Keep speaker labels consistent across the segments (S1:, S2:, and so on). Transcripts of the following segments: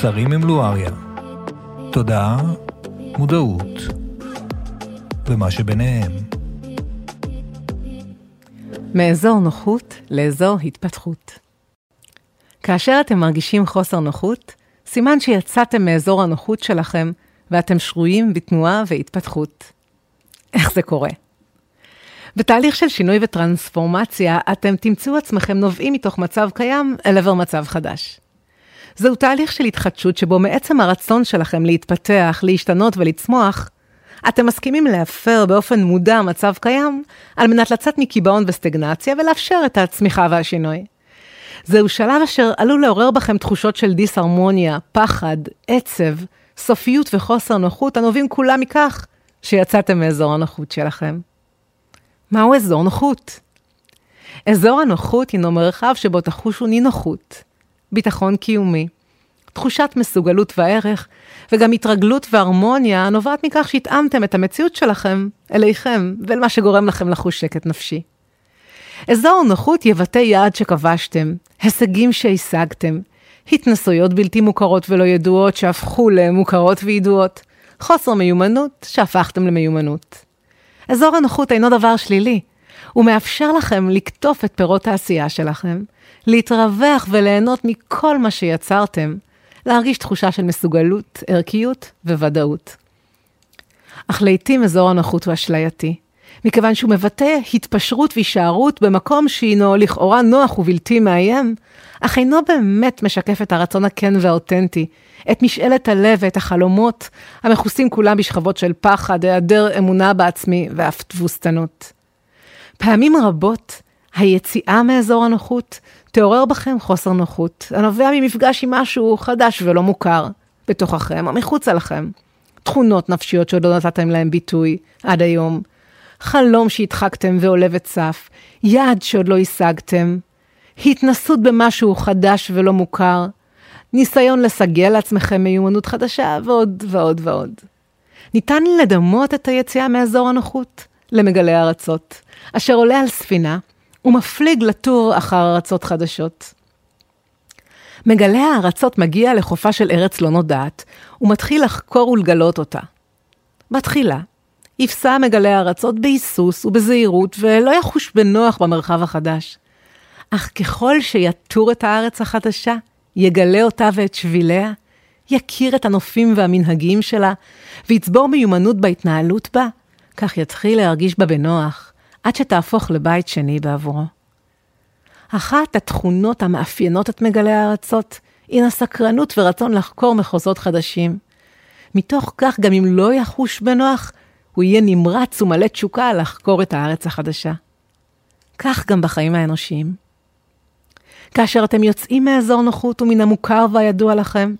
S1: צרים עם לואריה. תודעה, מודעות, ומה שביניהם.
S2: מאזור נוחות לאזור התפתחות. כאשר אתם מרגישים חוסר נוחות, סימן שיצאתם מאזור הנוחות שלכם ואתם שרויים בתנועה והתפתחות. איך זה קורה? בתהליך של שינוי וטרנספורמציה, אתם תמצאו עצמכם נובעים מתוך מצב קיים אל עבר מצב חדש. זהו תהליך של התחדשות שבו מעצם הרצון שלכם להתפתח, להשתנות ולצמוח, אתם מסכימים להפר באופן מודע מצב קיים, על מנת לצאת מקיבעון וסטגנציה ולאפשר את הצמיחה והשינוי. זהו שלב אשר עלול לעורר בכם תחושות של דיסהרמוניה, פחד, עצב, סופיות וחוסר נוחות הנובעים כולם מכך שיצאתם מאזור הנוחות שלכם. מהו אזור נוחות? אזור הנוחות הינו מרחב שבו תחושו נינוחות, ביטחון קיומי, תחושת מסוגלות וערך, וגם התרגלות והרמוניה הנובעת מכך שהתאמתם את המציאות שלכם אליכם ואל מה שגורם לכם לחוש שקט נפשי. אזור נוחות יבטא יעד שכבשתם, הישגים שהשגתם, התנסויות בלתי מוכרות ולא ידועות שהפכו למוכרות וידועות, חוסר מיומנות שהפכתם למיומנות. אזור הנוחות אינו דבר שלילי, הוא מאפשר לכם לקטוף את פירות העשייה שלכם, להתרווח וליהנות מכל מה שיצרתם, להרגיש תחושה של מסוגלות, ערכיות וודאות. אך לעתים אזור הנוחות הוא אשלייתי, מכיוון שהוא מבטא התפשרות והישארות במקום שהינו לכאורה נוח ובלתי מאיים, אך אינו באמת משקף את הרצון הכן והאותנטי, את משאלת הלב ואת החלומות, המכוסים כולם בשכבות של פחד, היעדר אמונה בעצמי ואף תבוסתנות. פעמים רבות, היציאה מאזור הנוחות תעורר בכם חוסר נוחות, הנובע ממפגש עם משהו חדש ולא מוכר, בתוככם או מחוצה לכם. תכונות נפשיות שעוד לא נתתם להם ביטוי עד היום, חלום שהדחקתם ועולה וצף, יעד שעוד לא השגתם, התנסות במשהו חדש ולא מוכר, ניסיון לסגל לעצמכם מיומנות חדשה ועוד ועוד ועוד. ניתן לדמות את היציאה מאזור הנוחות למגלי ארצות, אשר עולה על ספינה ומפליג לטור אחר ארצות חדשות. מגלה הארצות מגיע לחופה של ארץ לא נודעת, ומתחיל לחקור ולגלות אותה. בתחילה, יפסע מגלה הארצות בהיסוס ובזהירות, ולא יחוש בנוח במרחב החדש. אך ככל שיתור את הארץ החדשה, יגלה אותה ואת שביליה, יכיר את הנופים והמנהגים שלה, ויצבור מיומנות בהתנהלות בה, כך יתחיל להרגיש בה בנוח, עד שתהפוך לבית שני בעבורו. אחת התכונות המאפיינות את מגלי הארצות, היא הסקרנות ורצון לחקור מחוזות חדשים. מתוך כך, גם אם לא יחוש בנוח, הוא יהיה נמרץ ומלא תשוקה לחקור את הארץ החדשה. כך גם בחיים האנושיים. כאשר אתם יוצאים מאזור נוחות ומן המוכר והידוע לכם,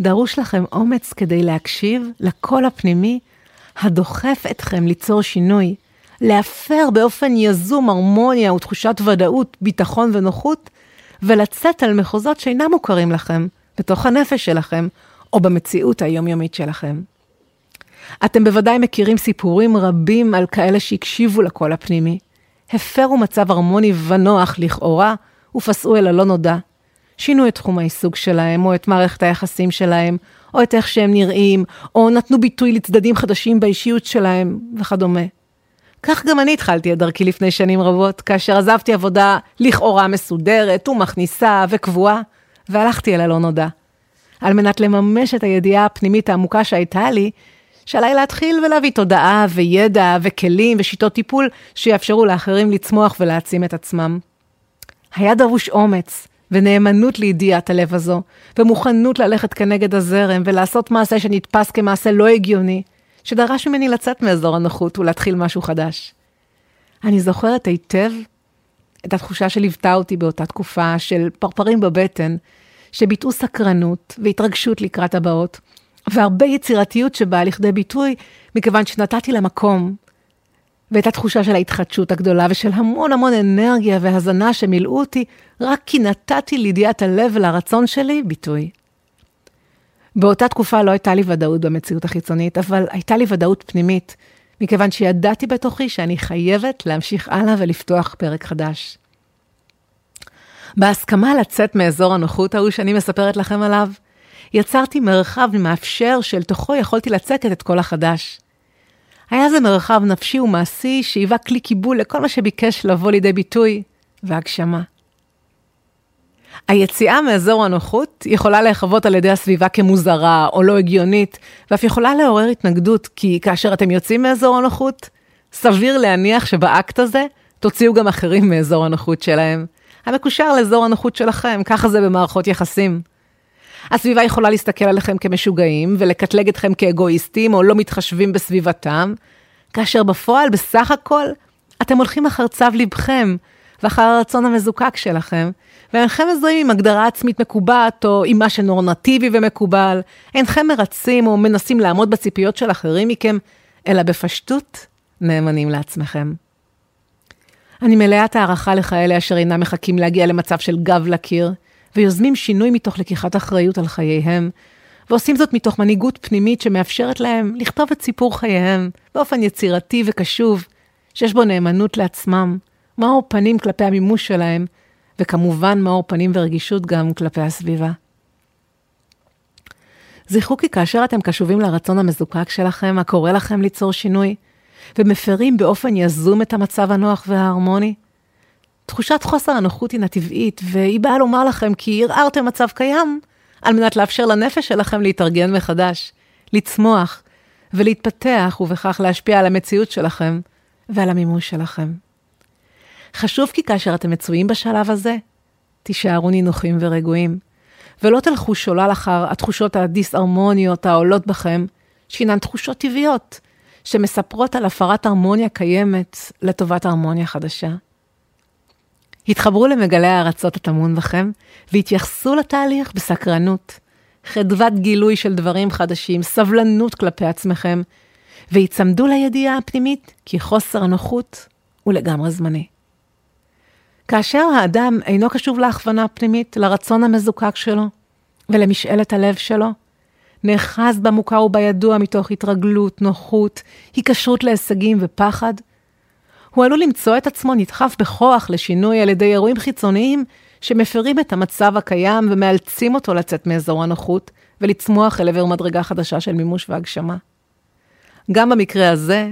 S2: דרוש לכם אומץ כדי להקשיב לקול הפנימי הדוחף אתכם ליצור שינוי, להפר באופן יזום הרמוניה ותחושת ודאות, ביטחון ונוחות, ולצאת על מחוזות שאינם מוכרים לכם, בתוך הנפש שלכם, או במציאות היומיומית שלכם. אתם בוודאי מכירים סיפורים רבים על כאלה שהקשיבו לקול הפנימי, הפרו מצב הרמוני ונוח לכאורה, ופסעו אל הלא נודע. שינו את תחום העיסוק שלהם, או את מערכת היחסים שלהם, או את איך שהם נראים, או נתנו ביטוי לצדדים חדשים באישיות שלהם, וכדומה. כך גם אני התחלתי את דרכי לפני שנים רבות, כאשר עזבתי עבודה לכאורה מסודרת ומכניסה וקבועה, והלכתי אל הלא נודע. על מנת לממש את הידיעה הפנימית העמוקה שהייתה לי, שעליי להתחיל ולהביא תודעה וידע וכלים ושיטות טיפול שיאפשרו לאחרים לצמוח ולהעצים את עצמם. היה דרוש אומץ ונאמנות לידיעת הלב הזו, ומוכנות ללכת כנגד הזרם ולעשות מעשה שנתפס כמעשה לא הגיוני, שדרש ממני לצאת מאזור הנוחות ולהתחיל משהו חדש. אני זוכרת היטב את התחושה שליוותה אותי באותה תקופה של פרפרים בבטן, שביטאו סקרנות והתרגשות לקראת הבאות, והרבה יצירתיות שבאה לכדי ביטוי, מכיוון שנתתי לה מקום. ואת התחושה של ההתחדשות הגדולה ושל המון המון אנרגיה והזנה שמילאו אותי, רק כי נתתי לידיעת הלב ולרצון שלי ביטוי. באותה תקופה לא הייתה לי ודאות במציאות החיצונית, אבל הייתה לי ודאות פנימית, מכיוון שידעתי בתוכי שאני חייבת להמשיך הלאה ולפתוח פרק חדש. בהסכמה לצאת מאזור הנוחות ההוא שאני מספרת לכם עליו, יצרתי מרחב מאפשר שאל תוכו יכולתי לצקת את כל החדש. היה זה מרחב נפשי ומעשי שהיווה כלי קיבול לכל מה שביקש לבוא לידי ביטוי והגשמה. היציאה מאזור הנוחות יכולה להיחוות על ידי הסביבה כמוזרה או לא הגיונית, ואף יכולה לעורר התנגדות, כי כאשר אתם יוצאים מאזור הנוחות, סביר להניח שבאקט הזה תוציאו גם אחרים מאזור הנוחות שלהם. המקושר לאזור הנוחות שלכם, ככה זה במערכות יחסים. הסביבה יכולה להסתכל עליכם כמשוגעים ולקטלג אתכם כאגואיסטים או לא מתחשבים בסביבתם, כאשר בפועל, בסך הכל, אתם הולכים אחר צו לבכם ואחר הרצון המזוקק שלכם, ואינכם מזוהים עם הגדרה עצמית מקובעת או עם מה שנורנטיבי ומקובל, אינכם מרצים או מנסים לעמוד בציפיות של אחרים מכם, אלא בפשטות נאמנים לעצמכם. אני מלאת הערכה לכאלה אשר אינם מחכים להגיע למצב של גב לקיר, ויוזמים שינוי מתוך לקיחת אחריות על חייהם, ועושים זאת מתוך מנהיגות פנימית שמאפשרת להם לכתוב את סיפור חייהם באופן יצירתי וקשוב, שיש בו נאמנות לעצמם, מאור פנים כלפי המימוש שלהם, וכמובן מאור פנים ורגישות גם כלפי הסביבה. זכרו כי כאשר אתם קשובים לרצון המזוקק שלכם, הקורא לכם ליצור שינוי, ומפרים באופן יזום את המצב הנוח וההרמוני, תחושת חוסר הנוחות הינה טבעית, והיא באה לומר לכם כי ערערתם מצב קיים, על מנת לאפשר לנפש שלכם להתארגן מחדש, לצמוח ולהתפתח, ובכך להשפיע על המציאות שלכם ועל המימוש שלכם. חשוב כי כאשר אתם מצויים בשלב הזה, תישארו נינוחים ורגועים, ולא תלכו שולל אחר התחושות הדיסהרמוניות העולות בכם, שהינן תחושות טבעיות, שמספרות על הפרת הרמוניה קיימת לטובת הרמוניה חדשה. התחברו למגלי הארצות הטמון בכם, והתייחסו לתהליך בסקרנות, חדוות גילוי של דברים חדשים, סבלנות כלפי עצמכם, והיצמדו לידיעה הפנימית כי חוסר הנוחות הוא לגמרי זמני. כאשר האדם אינו קשוב להכוונה הפנימית, לרצון המזוקק שלו ולמשאלת הלב שלו, נאחז במוכר ובידוע מתוך התרגלות, נוחות, היקשרות להישגים ופחד, הוא עלול למצוא את עצמו נדחף בכוח לשינוי על ידי אירועים חיצוניים שמפרים את המצב הקיים ומאלצים אותו לצאת מאזור הנוחות ולצמוח אל עבר מדרגה חדשה של מימוש והגשמה. גם במקרה הזה,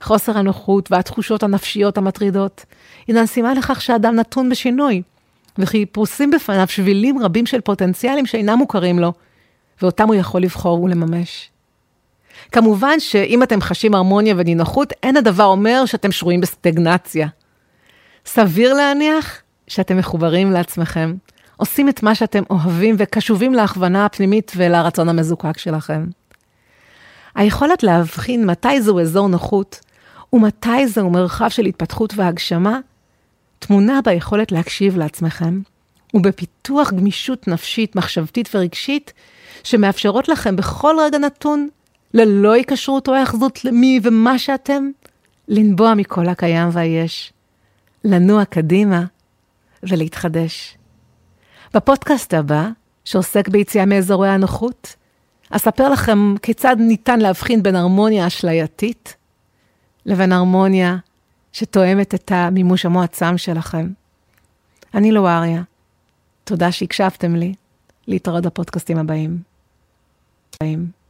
S2: חוסר הנוחות והתחושות הנפשיות המטרידות הינן סימן לכך שאדם נתון בשינוי, וכי פרוסים בפניו שבילים רבים של פוטנציאלים שאינם מוכרים לו, ואותם הוא יכול לבחור ולממש. כמובן שאם אתם חשים הרמוניה ונינוחות, אין הדבר אומר שאתם שרויים בסטגנציה. סביר להניח שאתם מחוברים לעצמכם, עושים את מה שאתם אוהבים וקשובים להכוונה הפנימית ולרצון המזוקק שלכם. היכולת להבחין מתי זהו אזור נוחות ומתי זהו מרחב של התפתחות והגשמה, תמונה ביכולת להקשיב לעצמכם ובפיתוח גמישות נפשית, מחשבתית ורגשית, שמאפשרות לכם בכל רגע נתון ללא היקשרות או היאחזות למי ומה שאתם, לנבוע מכל הקיים והיש, לנוע קדימה ולהתחדש. בפודקאסט הבא, שעוסק ביציאה מאזורי הנוחות, אספר לכם כיצד ניתן להבחין בין הרמוניה אשלייתית לבין הרמוניה שתואמת את המימוש המועצם שלכם. אני לואריה, תודה שהקשבתם לי, להתראות בפודקאסטים הבאים. הבאים.